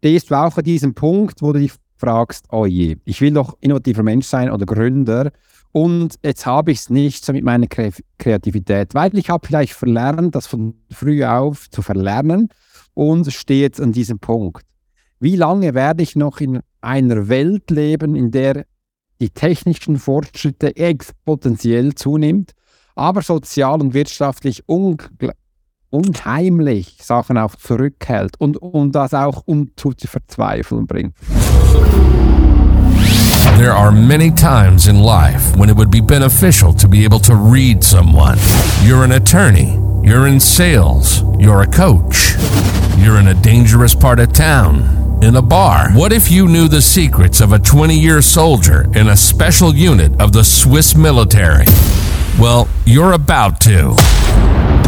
stehst du auch an diesem Punkt, wo du dich fragst, oh je, ich will doch innovativer Mensch sein oder Gründer und jetzt habe ich es nicht so mit meiner Kreativität, weil ich habe vielleicht verlernt, das von früh auf zu verlernen und stehe jetzt an diesem Punkt. Wie lange werde ich noch in einer Welt leben, in der die technischen Fortschritte exponentiell zunimmt, aber sozial und wirtschaftlich unheimlich Sachen auch zurückhält und, und das auch um zu verzweifeln bringt. There are many times in life when it would be beneficial to be able to read someone. You're an attorney, you're in sales, you're a coach, you're in a dangerous part of town, in a bar. What if you knew the secrets of a 20 year soldier in a special unit of the Swiss military? Well, you're about to.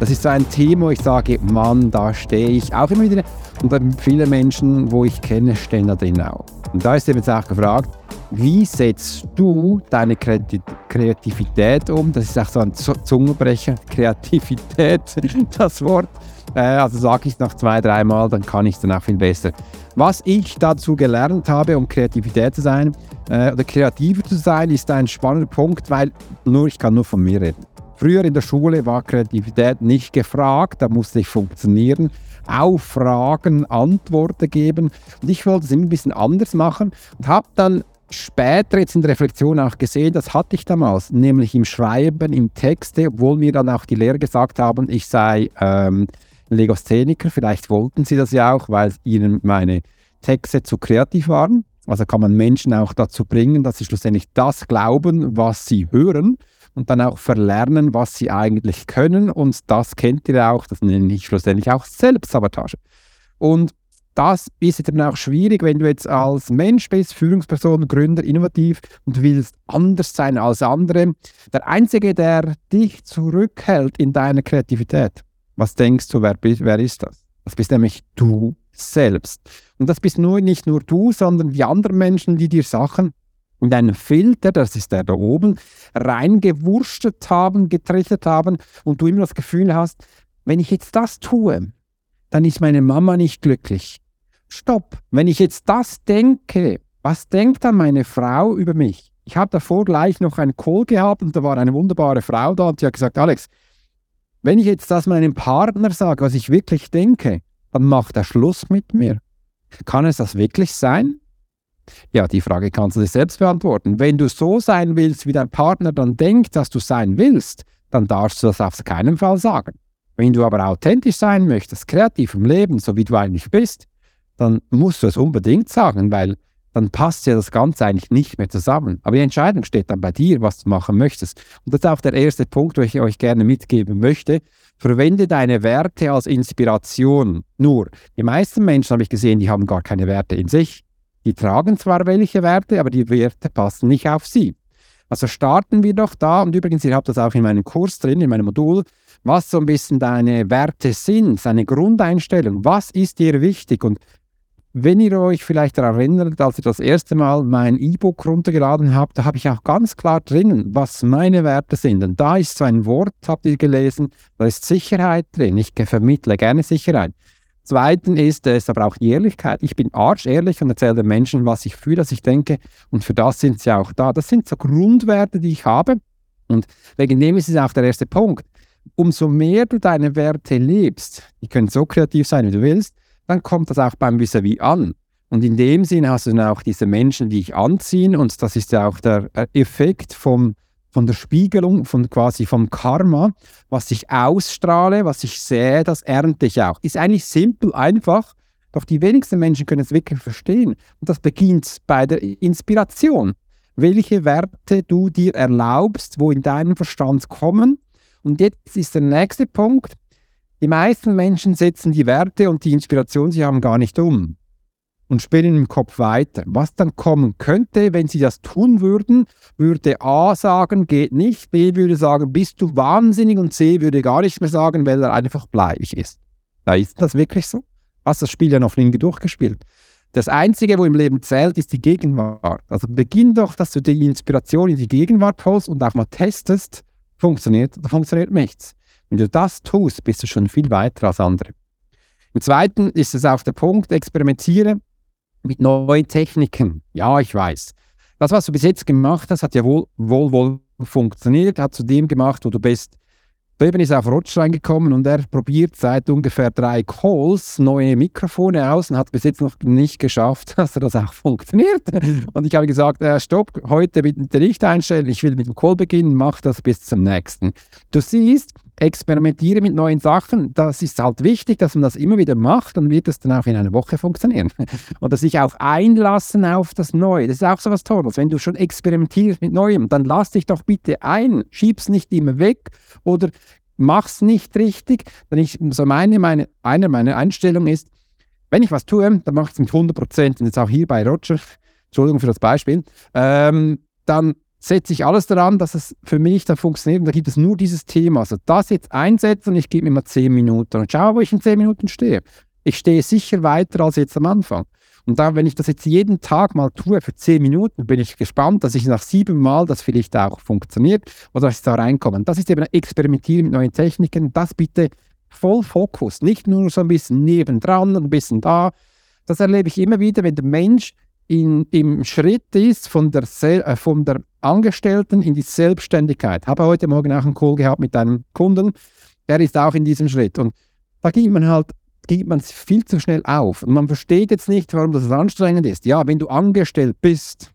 Das ist so ein Thema, wo ich sage, Mann, da stehe ich auch immer wieder. Und viele Menschen, wo ich kenne, stehen da drin auch. Und da ist eben jetzt auch gefragt, wie setzt du deine Kreativität um? Das ist auch so ein Zungenbrecher, Kreativität, das Wort. Äh, also sage ich es noch zwei, dreimal, dann kann ich es dann auch viel besser. Was ich dazu gelernt habe, um Kreativität zu sein äh, oder kreativer zu sein, ist ein spannender Punkt, weil nur ich kann nur von mir reden. Früher in der Schule war Kreativität nicht gefragt, da musste ich funktionieren, auf Fragen Antworten geben. Und ich wollte es immer ein bisschen anders machen und habe dann später jetzt in der Reflexion auch gesehen, das hatte ich damals, nämlich im Schreiben, im Texte, obwohl mir dann auch die Lehrer gesagt haben, ich sei ähm, Legostheniker. Vielleicht wollten sie das ja auch, weil ihnen meine Texte zu kreativ waren. Also kann man Menschen auch dazu bringen, dass sie schlussendlich das glauben, was sie hören und dann auch verlernen, was sie eigentlich können. Und das kennt ihr auch, das nenne ich schlussendlich auch Selbstsabotage. Und das ist eben auch schwierig, wenn du jetzt als Mensch bist, Führungsperson, Gründer, innovativ und willst anders sein als andere. Der Einzige, der dich zurückhält in deiner Kreativität, was denkst du, wer, wer ist das? Das bist nämlich du selbst. Und das bist nur, nicht nur du, sondern wie andere Menschen, die dir Sachen in einen Filter, das ist der da oben, reingewurstet haben, getrichtert haben und du immer das Gefühl hast, wenn ich jetzt das tue, dann ist meine Mama nicht glücklich. Stopp, wenn ich jetzt das denke, was denkt dann meine Frau über mich? Ich habe davor gleich noch einen Call gehabt und da war eine wunderbare Frau da und die hat gesagt, Alex, wenn ich jetzt das meinem Partner sage, was ich wirklich denke, dann macht er Schluss mit mir. Kann es das wirklich sein? Ja, die Frage kannst du dir selbst beantworten. Wenn du so sein willst, wie dein Partner dann denkt, dass du sein willst, dann darfst du das auf keinen Fall sagen. Wenn du aber authentisch sein möchtest, kreativ im Leben, so wie du eigentlich bist, dann musst du es unbedingt sagen, weil dann passt ja das Ganze eigentlich nicht mehr zusammen. Aber die Entscheidung steht dann bei dir, was du machen möchtest. Und das ist auch der erste Punkt, den ich euch gerne mitgeben möchte. Verwende deine Werte als Inspiration. Nur, die meisten Menschen, habe ich gesehen, die haben gar keine Werte in sich. Die tragen zwar welche Werte, aber die Werte passen nicht auf sie. Also starten wir doch da, und übrigens, ihr habt das auch in meinem Kurs drin, in meinem Modul, was so ein bisschen deine Werte sind, seine Grundeinstellung, was ist dir wichtig und wenn ihr euch vielleicht daran erinnert, als ihr das erste Mal mein E-Book runtergeladen habt, da habe ich auch ganz klar drinnen, was meine Werte sind. Und da ist so ein Wort, habt ihr gelesen, da ist Sicherheit drin. Ich vermittle gerne Sicherheit. Zweitens ist es aber auch die Ehrlichkeit. Ich bin arsch-ehrlich und erzähle den Menschen, was ich fühle, was ich denke. Und für das sind sie auch da. Das sind so Grundwerte, die ich habe. Und wegen dem ist es auch der erste Punkt. Umso mehr du deine Werte lebst, die können so kreativ sein, wie du willst, dann kommt das auch beim Vis-à-vis an. Und in dem Sinne hast du dann auch diese Menschen, die ich anziehen. Und das ist ja auch der Effekt vom von der Spiegelung, von quasi vom Karma, was ich ausstrahle, was ich sehe, das ernte ich auch. Ist eigentlich simpel, einfach, doch die wenigsten Menschen können es wirklich verstehen. Und das beginnt bei der Inspiration. Welche Werte du dir erlaubst, wo in deinen Verstand kommen. Und jetzt ist der nächste Punkt. Die meisten Menschen setzen die Werte und die Inspiration, sie haben gar nicht um. Und spielen im Kopf weiter. Was dann kommen könnte, wenn sie das tun würden, würde A sagen, geht nicht, B würde sagen, bist du wahnsinnig und C würde gar nichts mehr sagen, weil er einfach bleibig ist. Da ist das wirklich so? Hast das Spiel ja noch nie durchgespielt. Das Einzige, wo im Leben zählt, ist die Gegenwart. Also beginn doch, dass du die Inspiration in die Gegenwart holst und auch mal testest, funktioniert oder funktioniert nichts. Wenn du das tust, bist du schon viel weiter als andere. Im Zweiten ist es auch der Punkt, experimentiere mit neuen Techniken. Ja, ich weiß. Das, was du bis jetzt gemacht hast, hat ja wohl, wohl, wohl funktioniert, hat zu dem gemacht, wo du bist. Beben ist auf Rotsch reingekommen und er probiert seit ungefähr drei Calls neue Mikrofone aus und hat bis jetzt noch nicht geschafft, dass er das auch funktioniert. Und ich habe gesagt, äh, stopp, heute bitte nicht einstellen, ich will mit dem Call beginnen, mach das bis zum nächsten. Du siehst, experimentiere mit neuen Sachen. Das ist halt wichtig, dass man das immer wieder macht, dann wird es dann auch in einer Woche funktionieren. Oder sich auch einlassen auf das Neue. Das ist auch so was Tolles. Wenn du schon experimentierst mit Neuem, dann lass dich doch bitte ein. Schieb's nicht immer weg oder mach's nicht richtig. Dann ich, so meine, meine, eine meiner Einstellungen ist, wenn ich was tue, dann mache ich es mit 100 Prozent. Und jetzt auch hier bei Roger, Entschuldigung für das Beispiel, ähm, dann setze ich alles daran, dass es für mich dann funktioniert. Und da gibt es nur dieses Thema. Also das jetzt einsetzen und ich gebe mir mal 10 Minuten und schaue, wo ich in 10 Minuten stehe. Ich stehe sicher weiter als jetzt am Anfang. Und da, wenn ich das jetzt jeden Tag mal tue für 10 Minuten, bin ich gespannt, dass ich nach sieben Mal das vielleicht auch funktioniert oder dass ich da reinkomme. Das ist eben Experimentieren mit neuen Techniken. Das bitte voll Fokus, nicht nur so ein bisschen nebendran und ein bisschen da. Das erlebe ich immer wieder, wenn der Mensch in, im Schritt ist von der, äh, von der Angestellten in die Selbstständigkeit. Habe heute Morgen auch einen Call gehabt mit einem Kunden, der ist auch in diesem Schritt. Und da gibt man halt gibt man viel zu schnell auf. Und man versteht jetzt nicht, warum das anstrengend ist. Ja, wenn du angestellt bist,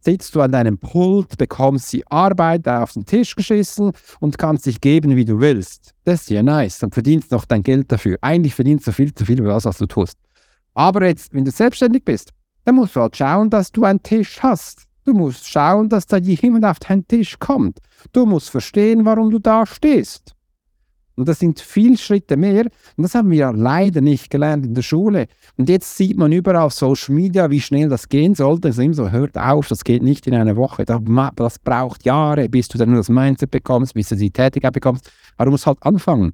sitzt du an deinem Pult, bekommst die Arbeit auf den Tisch geschissen und kannst dich geben, wie du willst. Das ist ja nice. Dann verdienst noch dein Geld dafür. Eigentlich verdienst du viel zu viel für das, was du tust. Aber jetzt, wenn du selbstständig bist, dann musst du halt schauen, dass du einen Tisch hast. Du musst schauen, dass da jemand auf deinen Tisch kommt. Du musst verstehen, warum du da stehst. Und das sind viele Schritte mehr. Und das haben wir leider nicht gelernt in der Schule. Und jetzt sieht man überall auf Social Media, wie schnell das gehen sollte. Es ist immer so, hört auf, das geht nicht in einer Woche. Das braucht Jahre, bis du dann das Mindset bekommst, bis du die Tätigkeit bekommst. Aber du musst halt anfangen.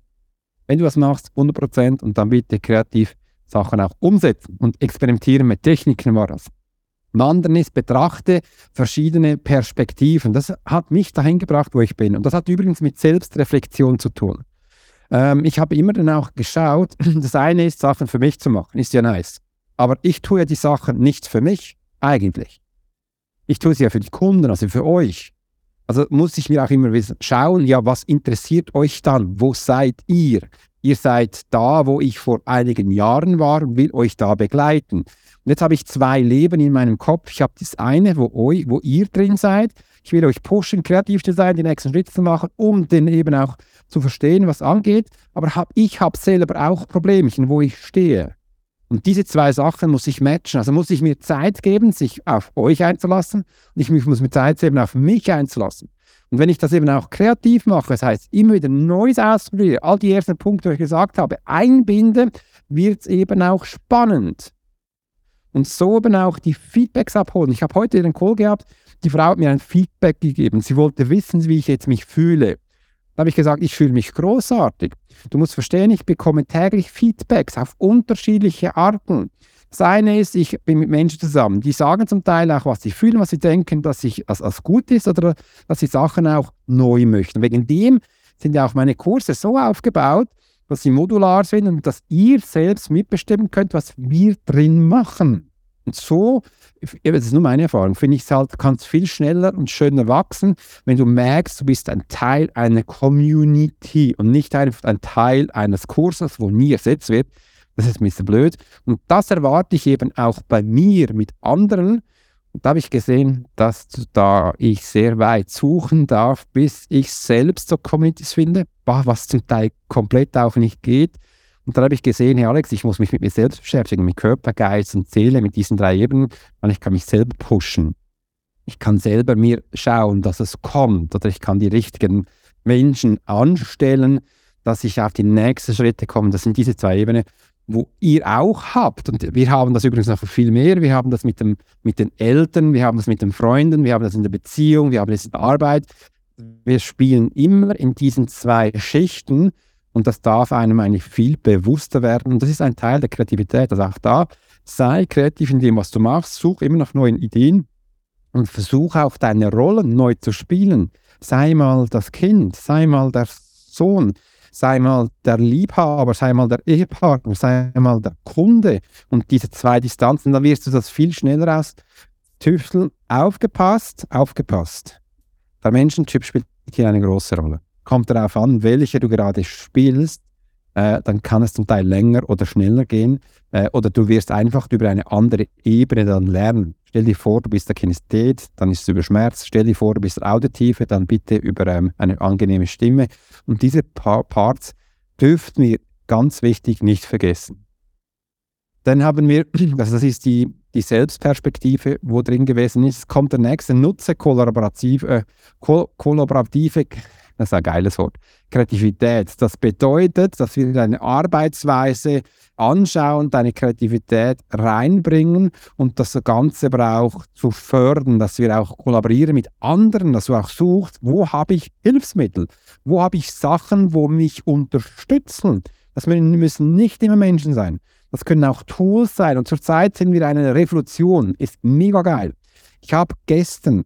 Wenn du was machst, 100% und dann bitte kreativ Sachen auch umsetzen und experimentieren mit Techniken war das. Wandern ist, betrachte verschiedene Perspektiven. Das hat mich dahin gebracht, wo ich bin. Und das hat übrigens mit Selbstreflexion zu tun. Ähm, ich habe immer dann auch geschaut, das eine ist, Sachen für mich zu machen, ist ja nice. Aber ich tue ja die Sachen nicht für mich, eigentlich. Ich tue sie ja für die Kunden, also für euch. Also muss ich mir auch immer schauen, ja, was interessiert euch dann? Wo seid ihr? Ihr seid da, wo ich vor einigen Jahren war und will euch da begleiten. Und jetzt habe ich zwei Leben in meinem Kopf. Ich habe das eine, wo, eu, wo ihr drin seid. Ich will euch pushen, kreativ zu sein, die nächsten Schritte zu machen, um den eben auch zu verstehen, was angeht. Aber hab, ich habe selber auch Problemchen, wo ich stehe. Und diese zwei Sachen muss ich matchen. Also muss ich mir Zeit geben, sich auf euch einzulassen. Und ich muss mir Zeit geben, auf mich einzulassen. Und wenn ich das eben auch kreativ mache, das heißt immer wieder Neues ausprobiere, all die ersten Punkte, die ich gesagt habe, einbinde, wird es eben auch spannend. Und so eben auch die Feedbacks abholen. Ich habe heute einen Call gehabt, die Frau hat mir ein Feedback gegeben. Sie wollte wissen, wie ich jetzt mich fühle. Da habe ich gesagt, ich fühle mich großartig. Du musst verstehen, ich bekomme täglich Feedbacks auf unterschiedliche Arten. Das eine ist, ich bin mit Menschen zusammen, die sagen zum Teil auch, was sie fühlen, was sie denken, dass ich als, als gut ist oder dass sie Sachen auch neu möchten. Wegen dem sind ja auch meine Kurse so aufgebaut, dass sie modular sind und dass ihr selbst mitbestimmen könnt, was wir drin machen. Und so, das ist nur meine Erfahrung, finde ich es halt, kannst viel schneller und schöner wachsen, wenn du merkst, du bist ein Teil einer Community und nicht einfach ein Teil eines Kurses, wo nie ersetzt wird, das ist ein bisschen blöd. Und das erwarte ich eben auch bei mir mit anderen. Da habe ich gesehen, dass da ich sehr weit suchen darf, bis ich selbst so Communities finde, was zum Teil komplett auch nicht geht. Und dann habe ich gesehen, hey Alex, ich muss mich mit mir selbst beschäftigen, mit Körper, Geist und Seele, mit diesen drei Ebenen, weil ich kann mich selber pushen. Ich kann selber mir schauen, dass es kommt oder ich kann die richtigen Menschen anstellen, dass ich auf die nächsten Schritte komme. Das sind diese zwei Ebenen. Wo ihr auch habt, und wir haben das übrigens noch viel mehr, wir haben das mit, dem, mit den Eltern, wir haben das mit den Freunden, wir haben das in der Beziehung, wir haben das in der Arbeit. Wir spielen immer in diesen zwei Schichten und das darf einem eigentlich viel bewusster werden. Und das ist ein Teil der Kreativität. Also auch da, sei kreativ in dem, was du machst, such immer nach neuen Ideen und versuch auch deine Rollen neu zu spielen. Sei mal das Kind, sei mal der Sohn, sei mal der Liebhaber, sei mal der Ehepartner, sei mal der Kunde und diese zwei Distanzen, dann wirst du das viel schneller aus tüfteln. Aufgepasst, aufgepasst. Der Menschentyp spielt hier eine große Rolle. Kommt darauf an, welche du gerade spielst, äh, dann kann es zum Teil länger oder schneller gehen äh, oder du wirst einfach über eine andere Ebene dann lernen. Stell dir vor, du bist der Kinesthet, dann ist es über Schmerz. Stell dir vor, du bist der Auditive, dann bitte über ähm, eine angenehme Stimme. Und diese pa Parts dürften wir ganz wichtig nicht vergessen. Dann haben wir, also das ist die, die Selbstperspektive, wo drin gewesen ist, kommt der nächste Nutze kollaborative, äh, ko kollaborative das ist ein geiles Wort. Kreativität. Das bedeutet, dass wir deine Arbeitsweise anschauen, deine Kreativität reinbringen und das Ganze braucht zu fördern, dass wir auch kollaborieren mit anderen, dass du auch suchst, wo habe ich Hilfsmittel, wo habe ich Sachen, wo mich unterstützen. Das müssen nicht immer Menschen sein. Das können auch Tools sein. Und zurzeit sind wir eine Revolution. Ist mega geil. Ich habe gestern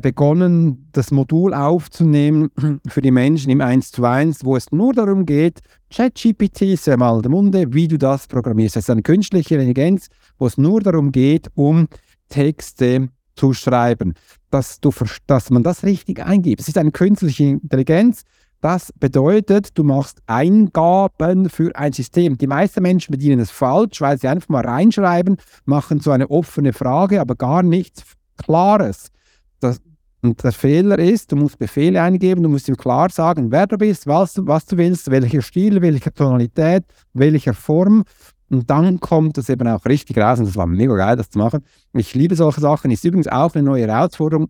begonnen, das Modul aufzunehmen für die Menschen im 1 zu 1, wo es nur darum geht, ChatGPT ist ja mal der Munde, wie du das programmierst. Das ist eine künstliche Intelligenz, wo es nur darum geht, um Texte zu schreiben, dass, du, dass man das richtig eingibt. Es ist eine künstliche Intelligenz, das bedeutet, du machst Eingaben für ein System. Die meisten Menschen bedienen es falsch, weil sie einfach mal reinschreiben, machen so eine offene Frage, aber gar nichts Klares. Das, und der Fehler ist, du musst Befehle eingeben, du musst ihm klar sagen, wer du bist, was du, was du willst, welcher Stil, welche Tonalität, welcher Form. Und dann kommt das eben auch richtig raus und das war mega geil, das zu machen. Ich liebe solche Sachen. Ist übrigens auch eine neue Herausforderung,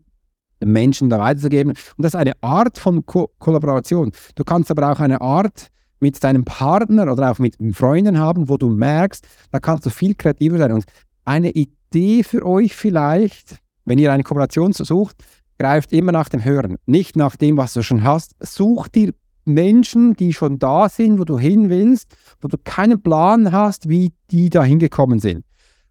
den Menschen da weiterzugeben. Und das ist eine Art von Ko Kollaboration. Du kannst aber auch eine Art mit deinem Partner oder auch mit Freunden haben, wo du merkst, da kannst du viel kreativer sein. Und eine Idee für euch vielleicht, wenn ihr eine Kooperation sucht, greift immer nach dem Hören, nicht nach dem, was du schon hast. Such dir Menschen, die schon da sind, wo du hin willst, wo du keinen Plan hast, wie die da hingekommen sind.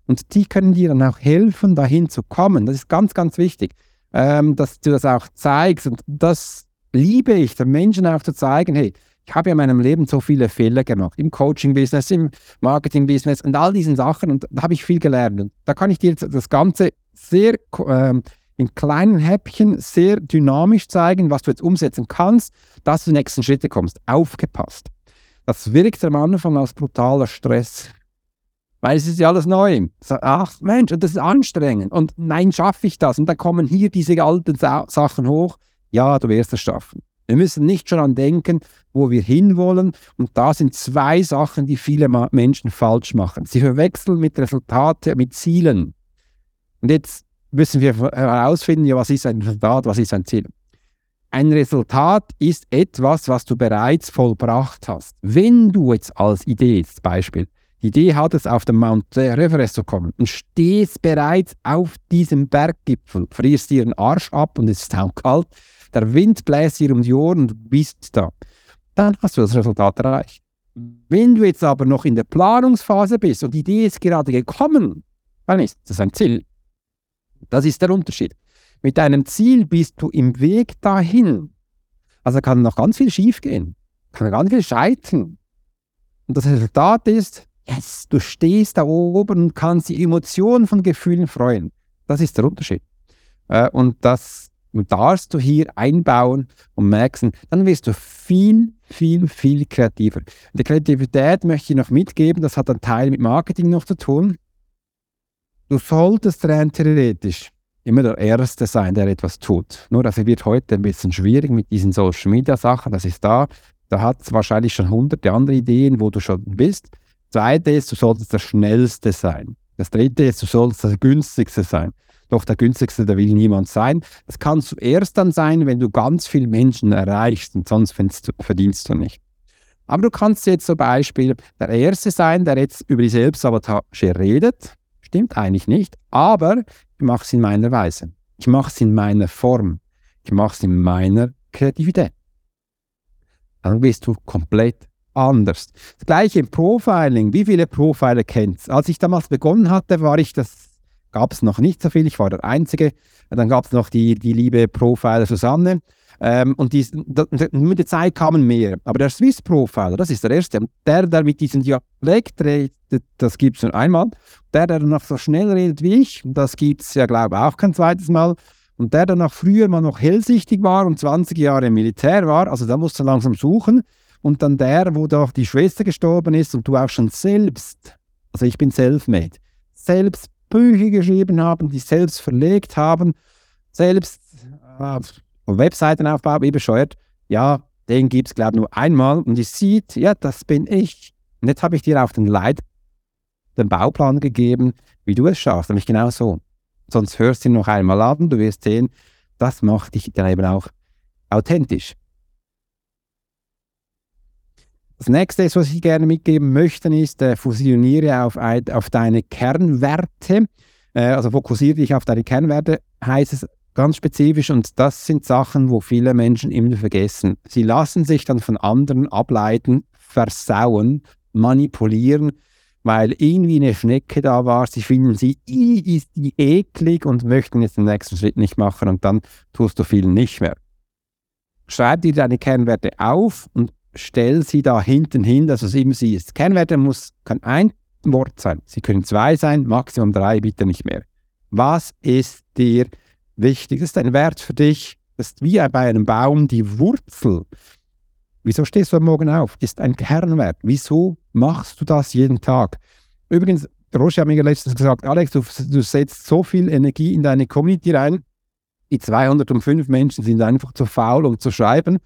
Und die können dir dann auch helfen, dahin zu kommen. Das ist ganz, ganz wichtig, ähm, dass du das auch zeigst. Und das liebe ich, den Menschen auch zu zeigen, hey, ich habe ja in meinem Leben so viele Fehler gemacht, im Coaching-Business, im Marketing-Business und all diesen Sachen. Und da habe ich viel gelernt. Und da kann ich dir das Ganze sehr ähm, in kleinen Häppchen sehr dynamisch zeigen, was du jetzt umsetzen kannst, dass du die nächsten Schritte kommst. Aufgepasst. Das wirkt am Anfang als brutaler Stress. Weil es ist ja alles neu. Ach Mensch, und das ist anstrengend. Und nein, schaffe ich das? Und dann kommen hier diese alten Sa Sachen hoch. Ja, du wirst es schaffen. Wir müssen nicht schon an denken, wo wir hinwollen. Und da sind zwei Sachen, die viele Menschen falsch machen. Sie verwechseln mit Resultaten, mit Zielen. Und jetzt müssen wir herausfinden, ja, was ist ein Resultat, was ist ein Ziel. Ein Resultat ist etwas, was du bereits vollbracht hast. Wenn du jetzt als Idee, zum Beispiel, die Idee hattest, auf den Mount Everest zu kommen und stehst bereits auf diesem Berggipfel, frierst dir den Arsch ab und es ist kalt, der Wind bläst dir um die Ohren und du bist da, dann hast du das Resultat erreicht. Wenn du jetzt aber noch in der Planungsphase bist und die Idee ist gerade gekommen, dann ist das ein Ziel. Das ist der Unterschied. Mit deinem Ziel bist du im Weg dahin. Also kann noch ganz viel schiefgehen, kann ganz viel scheitern. Und das Resultat ist, yes, du stehst da oben und kannst die Emotionen von Gefühlen freuen. Das ist der Unterschied. Äh, und das darfst du hier einbauen und merken, dann wirst du viel, viel, viel kreativer. Die Kreativität möchte ich noch mitgeben, das hat einen Teil mit Marketing noch zu tun. Du solltest rein theoretisch immer der Erste sein, der etwas tut. Nur, das wird heute ein bisschen schwierig mit diesen Social Media Sachen. Das ist da. Da hat es wahrscheinlich schon hunderte andere Ideen, wo du schon bist. Zweite ist, du solltest der Schnellste sein. Das dritte ist, du solltest der günstigste sein. Doch der günstigste, der will niemand sein. Das kannst du erst dann sein, wenn du ganz viele Menschen erreichst und sonst verdienst du nicht. Aber du kannst jetzt zum Beispiel der Erste sein, der jetzt über die Selbstsabotage redet. Stimmt eigentlich nicht, aber ich mache es in meiner Weise. Ich mache es in meiner Form. Ich mache es in meiner Kreativität. Dann bist du komplett anders. Das gleiche im Profiling. Wie viele Profiler kennst Als ich damals begonnen hatte, war ich das, gab es noch nicht so viel, ich war der Einzige. Dann gab es noch die, die liebe Profiler Susanne. Ähm, und die, mit der Zeit kamen mehr. Aber der Swiss Profiler, das ist der erste. Der, der mit diesem Dialekt redet, das gibt es nur einmal. Der, der noch so schnell redet wie ich, das gibt es ja, glaube ich, auch kein zweites Mal. Und der, der noch früher mal noch hellsichtig war und 20 Jahre im Militär war, also da musst du langsam suchen und dann der, wo doch die Schwester gestorben ist und du auch schon selbst, also ich bin self-made, selbst Bücher geschrieben haben, die selbst verlegt haben, selbst äh, Webseiten aufbauen, wie bescheuert, ja, den gibt es, glaube ich, nur einmal und ich sieht, ja, das bin ich. Und jetzt habe ich dir auch den Leit, den Bauplan gegeben, wie du es schaffst, nämlich genau so. Sonst hörst du ihn noch einmal an, du wirst sehen, das macht dich dann eben auch authentisch. Das nächste, was ich gerne mitgeben möchte, ist, äh, fusioniere auf, auf deine Kernwerte. Äh, also fokussiere dich auf deine Kernwerte, heißt es ganz spezifisch. Und das sind Sachen, wo viele Menschen immer vergessen. Sie lassen sich dann von anderen ableiten, versauen, manipulieren, weil irgendwie eine Schnecke da war. Sie finden sie, ist die eklig und möchten jetzt den nächsten Schritt nicht machen und dann tust du viel nicht mehr. Schreib dir deine Kernwerte auf und stell sie da hinten hin, dass es immer siehst. Kernwerte muss, kann ein Wort sein. Sie können zwei sein, Maximum drei, bitte nicht mehr. Was ist dir wichtig? Das ist ein Wert für dich. Das ist wie bei einem Baum die Wurzel. Wieso stehst du am Morgen auf? Ist ein Kernwert. Wieso machst du das jeden Tag? Übrigens, Roche hat mir letztens gesagt, Alex, du, du setzt so viel Energie in deine Community rein. Die 205 Menschen sind einfach zu faul, um zu schreiben.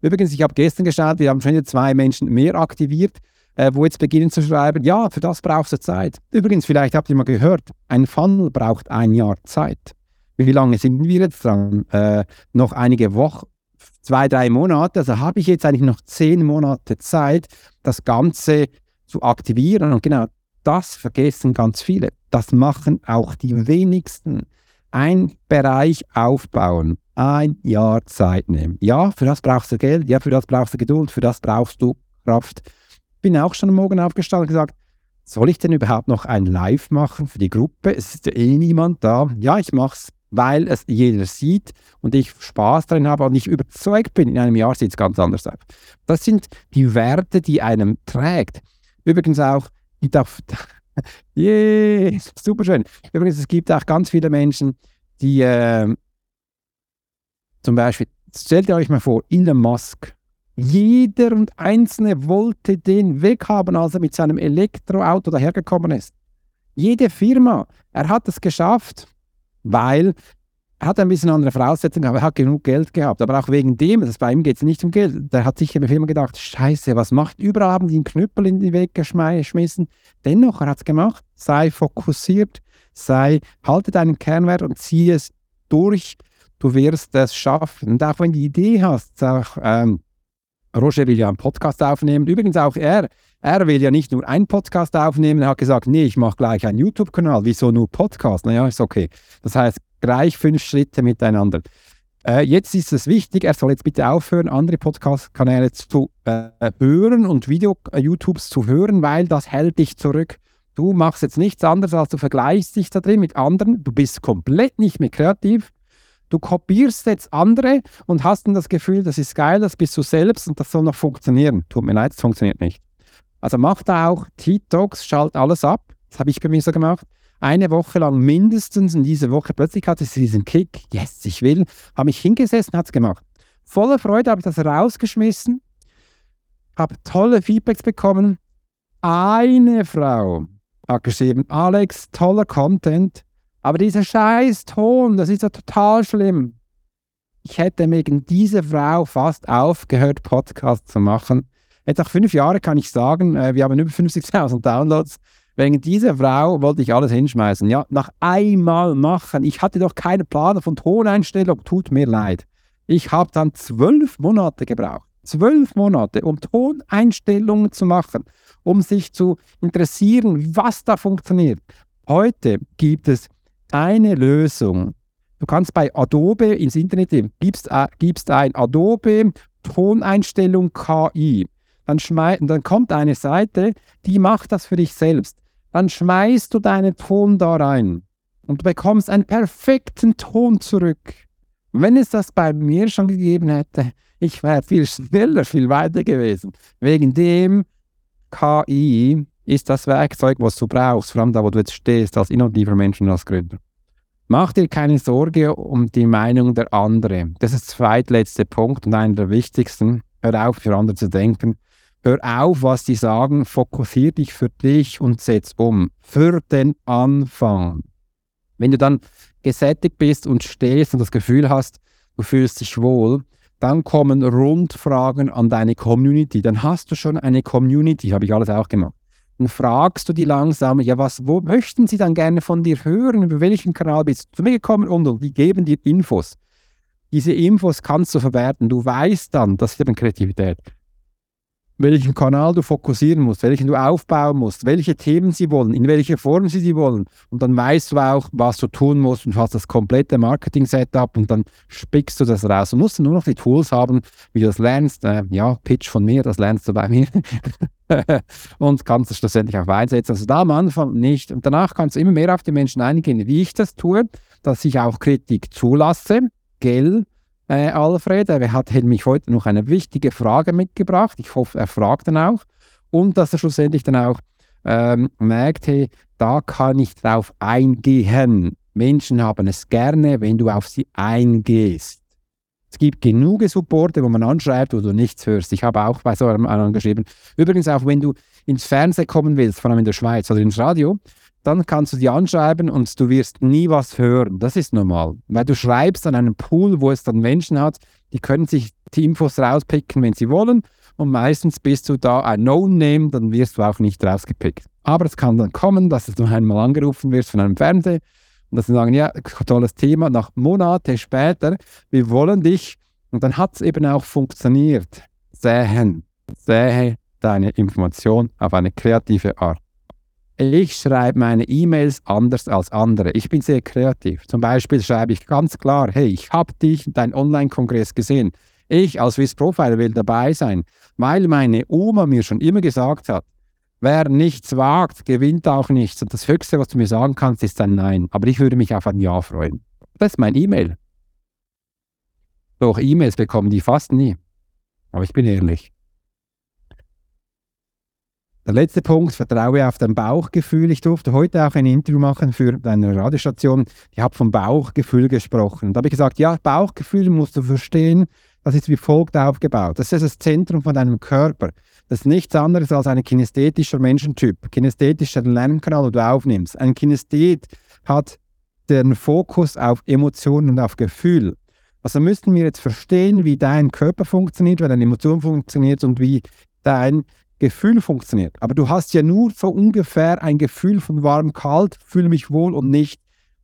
Übrigens, ich habe gestern geschaut, wir haben schon zwei Menschen mehr aktiviert, äh, wo jetzt beginnen zu schreiben, ja, für das brauchst du Zeit. Übrigens, vielleicht habt ihr mal gehört, ein Funnel braucht ein Jahr Zeit. Wie lange sind wir jetzt dran? Äh, noch einige Wochen, zwei, drei Monate. Also habe ich jetzt eigentlich noch zehn Monate Zeit, das Ganze zu aktivieren. Und genau das vergessen ganz viele. Das machen auch die wenigsten. Ein Bereich aufbauen ein Jahr Zeit nehmen. Ja, für das brauchst du Geld, ja, für das brauchst du Geduld, für das brauchst du Kraft. Bin auch schon am Morgen aufgestanden und gesagt, soll ich denn überhaupt noch ein Live machen für die Gruppe? Es ist ja eh niemand da. Ja, ich mache es, weil es jeder sieht und ich Spaß darin habe und ich überzeugt bin, in einem Jahr sieht es ganz anders aus. Das sind die Werte, die einem trägt. Übrigens auch, die darf, yeah, super schön. Übrigens, es gibt auch ganz viele Menschen, die äh, zum Beispiel, stellt ihr euch mal vor, Elon Musk. Jeder und Einzelne wollte den weghaben, als er mit seinem Elektroauto dahergekommen ist. Jede Firma. Er hat es geschafft, weil er hat ein bisschen andere Voraussetzungen, aber er hat genug Geld gehabt. Aber auch wegen dem, das bei ihm geht es nicht um Geld. Der hat sich der Firma gedacht, Scheiße, was macht? Überall haben die einen Knüppel in den Weg geschmissen. Dennoch, er hat es gemacht. Sei fokussiert, sei, halte deinen Kernwert und ziehe es durch du wirst es schaffen. Und auch wenn du die Idee hast, auch, ähm, Roger will ja einen Podcast aufnehmen. Übrigens auch er, er will ja nicht nur einen Podcast aufnehmen, er hat gesagt, nee, ich mache gleich einen YouTube-Kanal. Wieso nur Podcast? Naja, ist okay. Das heißt, gleich fünf Schritte miteinander. Äh, jetzt ist es wichtig, er soll jetzt bitte aufhören, andere Podcast-Kanäle zu äh, hören und Video-YouTubes äh, zu hören, weil das hält dich zurück. Du machst jetzt nichts anderes, als du vergleichst dich da drin mit anderen. Du bist komplett nicht mehr kreativ. Du kopierst jetzt andere und hast dann das Gefühl, das ist geil, das bist du selbst und das soll noch funktionieren. Tut mir leid, es funktioniert nicht. Also mach da auch TikToks, schalt alles ab. Das habe ich bei mir so gemacht. Eine Woche lang mindestens in dieser Woche plötzlich hatte ich diesen Kick. Yes, ich will. Habe mich hingesessen, hat es gemacht. Voller Freude habe ich das rausgeschmissen. Habe tolle Feedbacks bekommen. Eine Frau hat geschrieben, Alex, toller Content. Aber dieser scheiß Ton, das ist ja total schlimm. Ich hätte wegen dieser Frau fast aufgehört, Podcasts zu machen. Jetzt nach fünf Jahren kann ich sagen, äh, wir haben über 50.000 Downloads. Wegen dieser Frau wollte ich alles hinschmeißen. Ja, nach einmal machen. Ich hatte doch keine Plan von Toneinstellung. Tut mir leid. Ich habe dann zwölf Monate gebraucht. zwölf Monate, um Toneinstellungen zu machen, um sich zu interessieren, was da funktioniert. Heute gibt es eine Lösung. Du kannst bei Adobe ins Internet gehen, gibst, äh, gibst ein Adobe Toneinstellung KI. Dann, dann kommt eine Seite, die macht das für dich selbst. Dann schmeißt du deinen Ton da rein und du bekommst einen perfekten Ton zurück. Wenn es das bei mir schon gegeben hätte, ich wäre viel schneller, viel weiter gewesen. Wegen dem KI ist das Werkzeug, was du brauchst, vor allem da, wo du jetzt stehst, als innovativer Mensch und als Gründer. Mach dir keine Sorge um die Meinung der anderen. Das ist der zweitletzte Punkt und einer der wichtigsten. Hör auf, für andere zu denken. Hör auf, was die sagen. Fokussier dich für dich und setz um. Für den Anfang. Wenn du dann gesättigt bist und stehst und das Gefühl hast, du fühlst dich wohl, dann kommen Rundfragen an deine Community. Dann hast du schon eine Community, habe ich alles auch gemacht. Dann fragst du die langsam, ja, was, wo möchten sie dann gerne von dir hören? Über welchen Kanal bist du zu mir gekommen? Und, und die geben dir Infos. Diese Infos kannst du verwerten. Du weißt dann, das ist eben Kreativität welchen Kanal du fokussieren musst, welchen du aufbauen musst, welche Themen sie wollen, in welcher Form sie sie wollen. Und dann weißt du auch, was du tun musst und hast das komplette Marketing-Setup und dann spickst du das raus. Du musst nur noch die Tools haben, wie du das lernst. Äh, ja, Pitch von mir, das lernst du bei mir. und kannst es schlussendlich auch einsetzen. Also da am Anfang nicht. Und danach kannst du immer mehr auf die Menschen eingehen, wie ich das tue, dass ich auch Kritik zulasse, gell, äh, Alfred. Er hat nämlich heute noch eine wichtige Frage mitgebracht. Ich hoffe, er fragt dann auch. Und dass er schlussendlich dann auch ähm, merkt, hey, da kann ich drauf eingehen. Menschen haben es gerne, wenn du auf sie eingehst. Es gibt genug Supporte, wo man anschreibt, wo du nichts hörst. Ich habe auch bei so einem angeschrieben. Übrigens auch, wenn du ins Fernsehen kommen willst, vor allem in der Schweiz oder ins Radio, dann kannst du die anschreiben und du wirst nie was hören. Das ist normal. Weil du schreibst an einem Pool, wo es dann Menschen hat, die können sich die Infos rauspicken, wenn sie wollen. Und meistens bist du da ein No-Name, dann wirst du auch nicht rausgepickt. Aber es kann dann kommen, dass du einmal angerufen wirst von einem Fernseher und dass sie sagen, ja, tolles Thema, nach Monaten später, wir wollen dich. Und dann hat es eben auch funktioniert. Sähen, sähe deine Information auf eine kreative Art. Ich schreibe meine E-Mails anders als andere. Ich bin sehr kreativ. Zum Beispiel schreibe ich ganz klar, hey, ich habe dich in deinem Online-Kongress gesehen. Ich als Swiss Profiler will dabei sein, weil meine Oma mir schon immer gesagt hat, wer nichts wagt, gewinnt auch nichts. Und das Höchste, was du mir sagen kannst, ist ein Nein. Aber ich würde mich auf ein Ja freuen. Das ist mein E-Mail. Doch E-Mails bekommen die fast nie. Aber ich bin ehrlich. Der letzte Punkt, vertraue auf dein Bauchgefühl. Ich durfte heute auch ein Interview machen für deine Radiostation. Ich habe vom Bauchgefühl gesprochen. Und da habe ich gesagt, ja, Bauchgefühl musst du verstehen, das ist wie folgt aufgebaut. Das ist das Zentrum von deinem Körper. Das ist nichts anderes als ein kinästhetischer Menschentyp. Kinästhetischer Lernkanal, den du aufnimmst. Ein Kinesthet hat den Fokus auf Emotionen und auf Gefühl. Also müssten wir jetzt verstehen, wie dein Körper funktioniert, wie deine Emotion funktioniert und wie dein Gefühl funktioniert. Aber du hast ja nur so ungefähr ein Gefühl von warm, kalt, fühle mich wohl und nicht.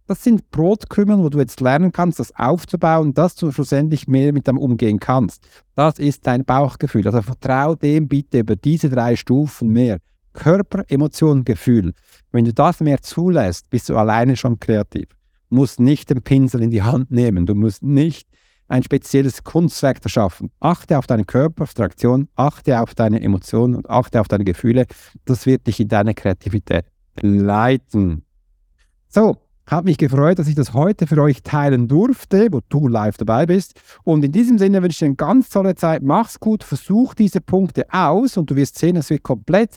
Das sind Brotkümmeln, wo du jetzt lernen kannst, das aufzubauen, dass du schlussendlich mehr mit dem umgehen kannst. Das ist dein Bauchgefühl. Also vertrau dem bitte über diese drei Stufen mehr. Körper, Emotion, Gefühl. Wenn du das mehr zulässt, bist du alleine schon kreativ. Du musst nicht den Pinsel in die Hand nehmen. Du musst nicht ein spezielles Kunstwerk erschaffen. Achte auf deine Körperabstraktion, achte auf deine Emotionen und achte auf deine Gefühle. Das wird dich in deiner Kreativität leiten. So, habe mich gefreut, dass ich das heute für euch teilen durfte, wo du live dabei bist. Und in diesem Sinne wünsche ich dir eine ganz tolle Zeit. Mach's gut, versuch diese Punkte aus und du wirst sehen, es wird komplett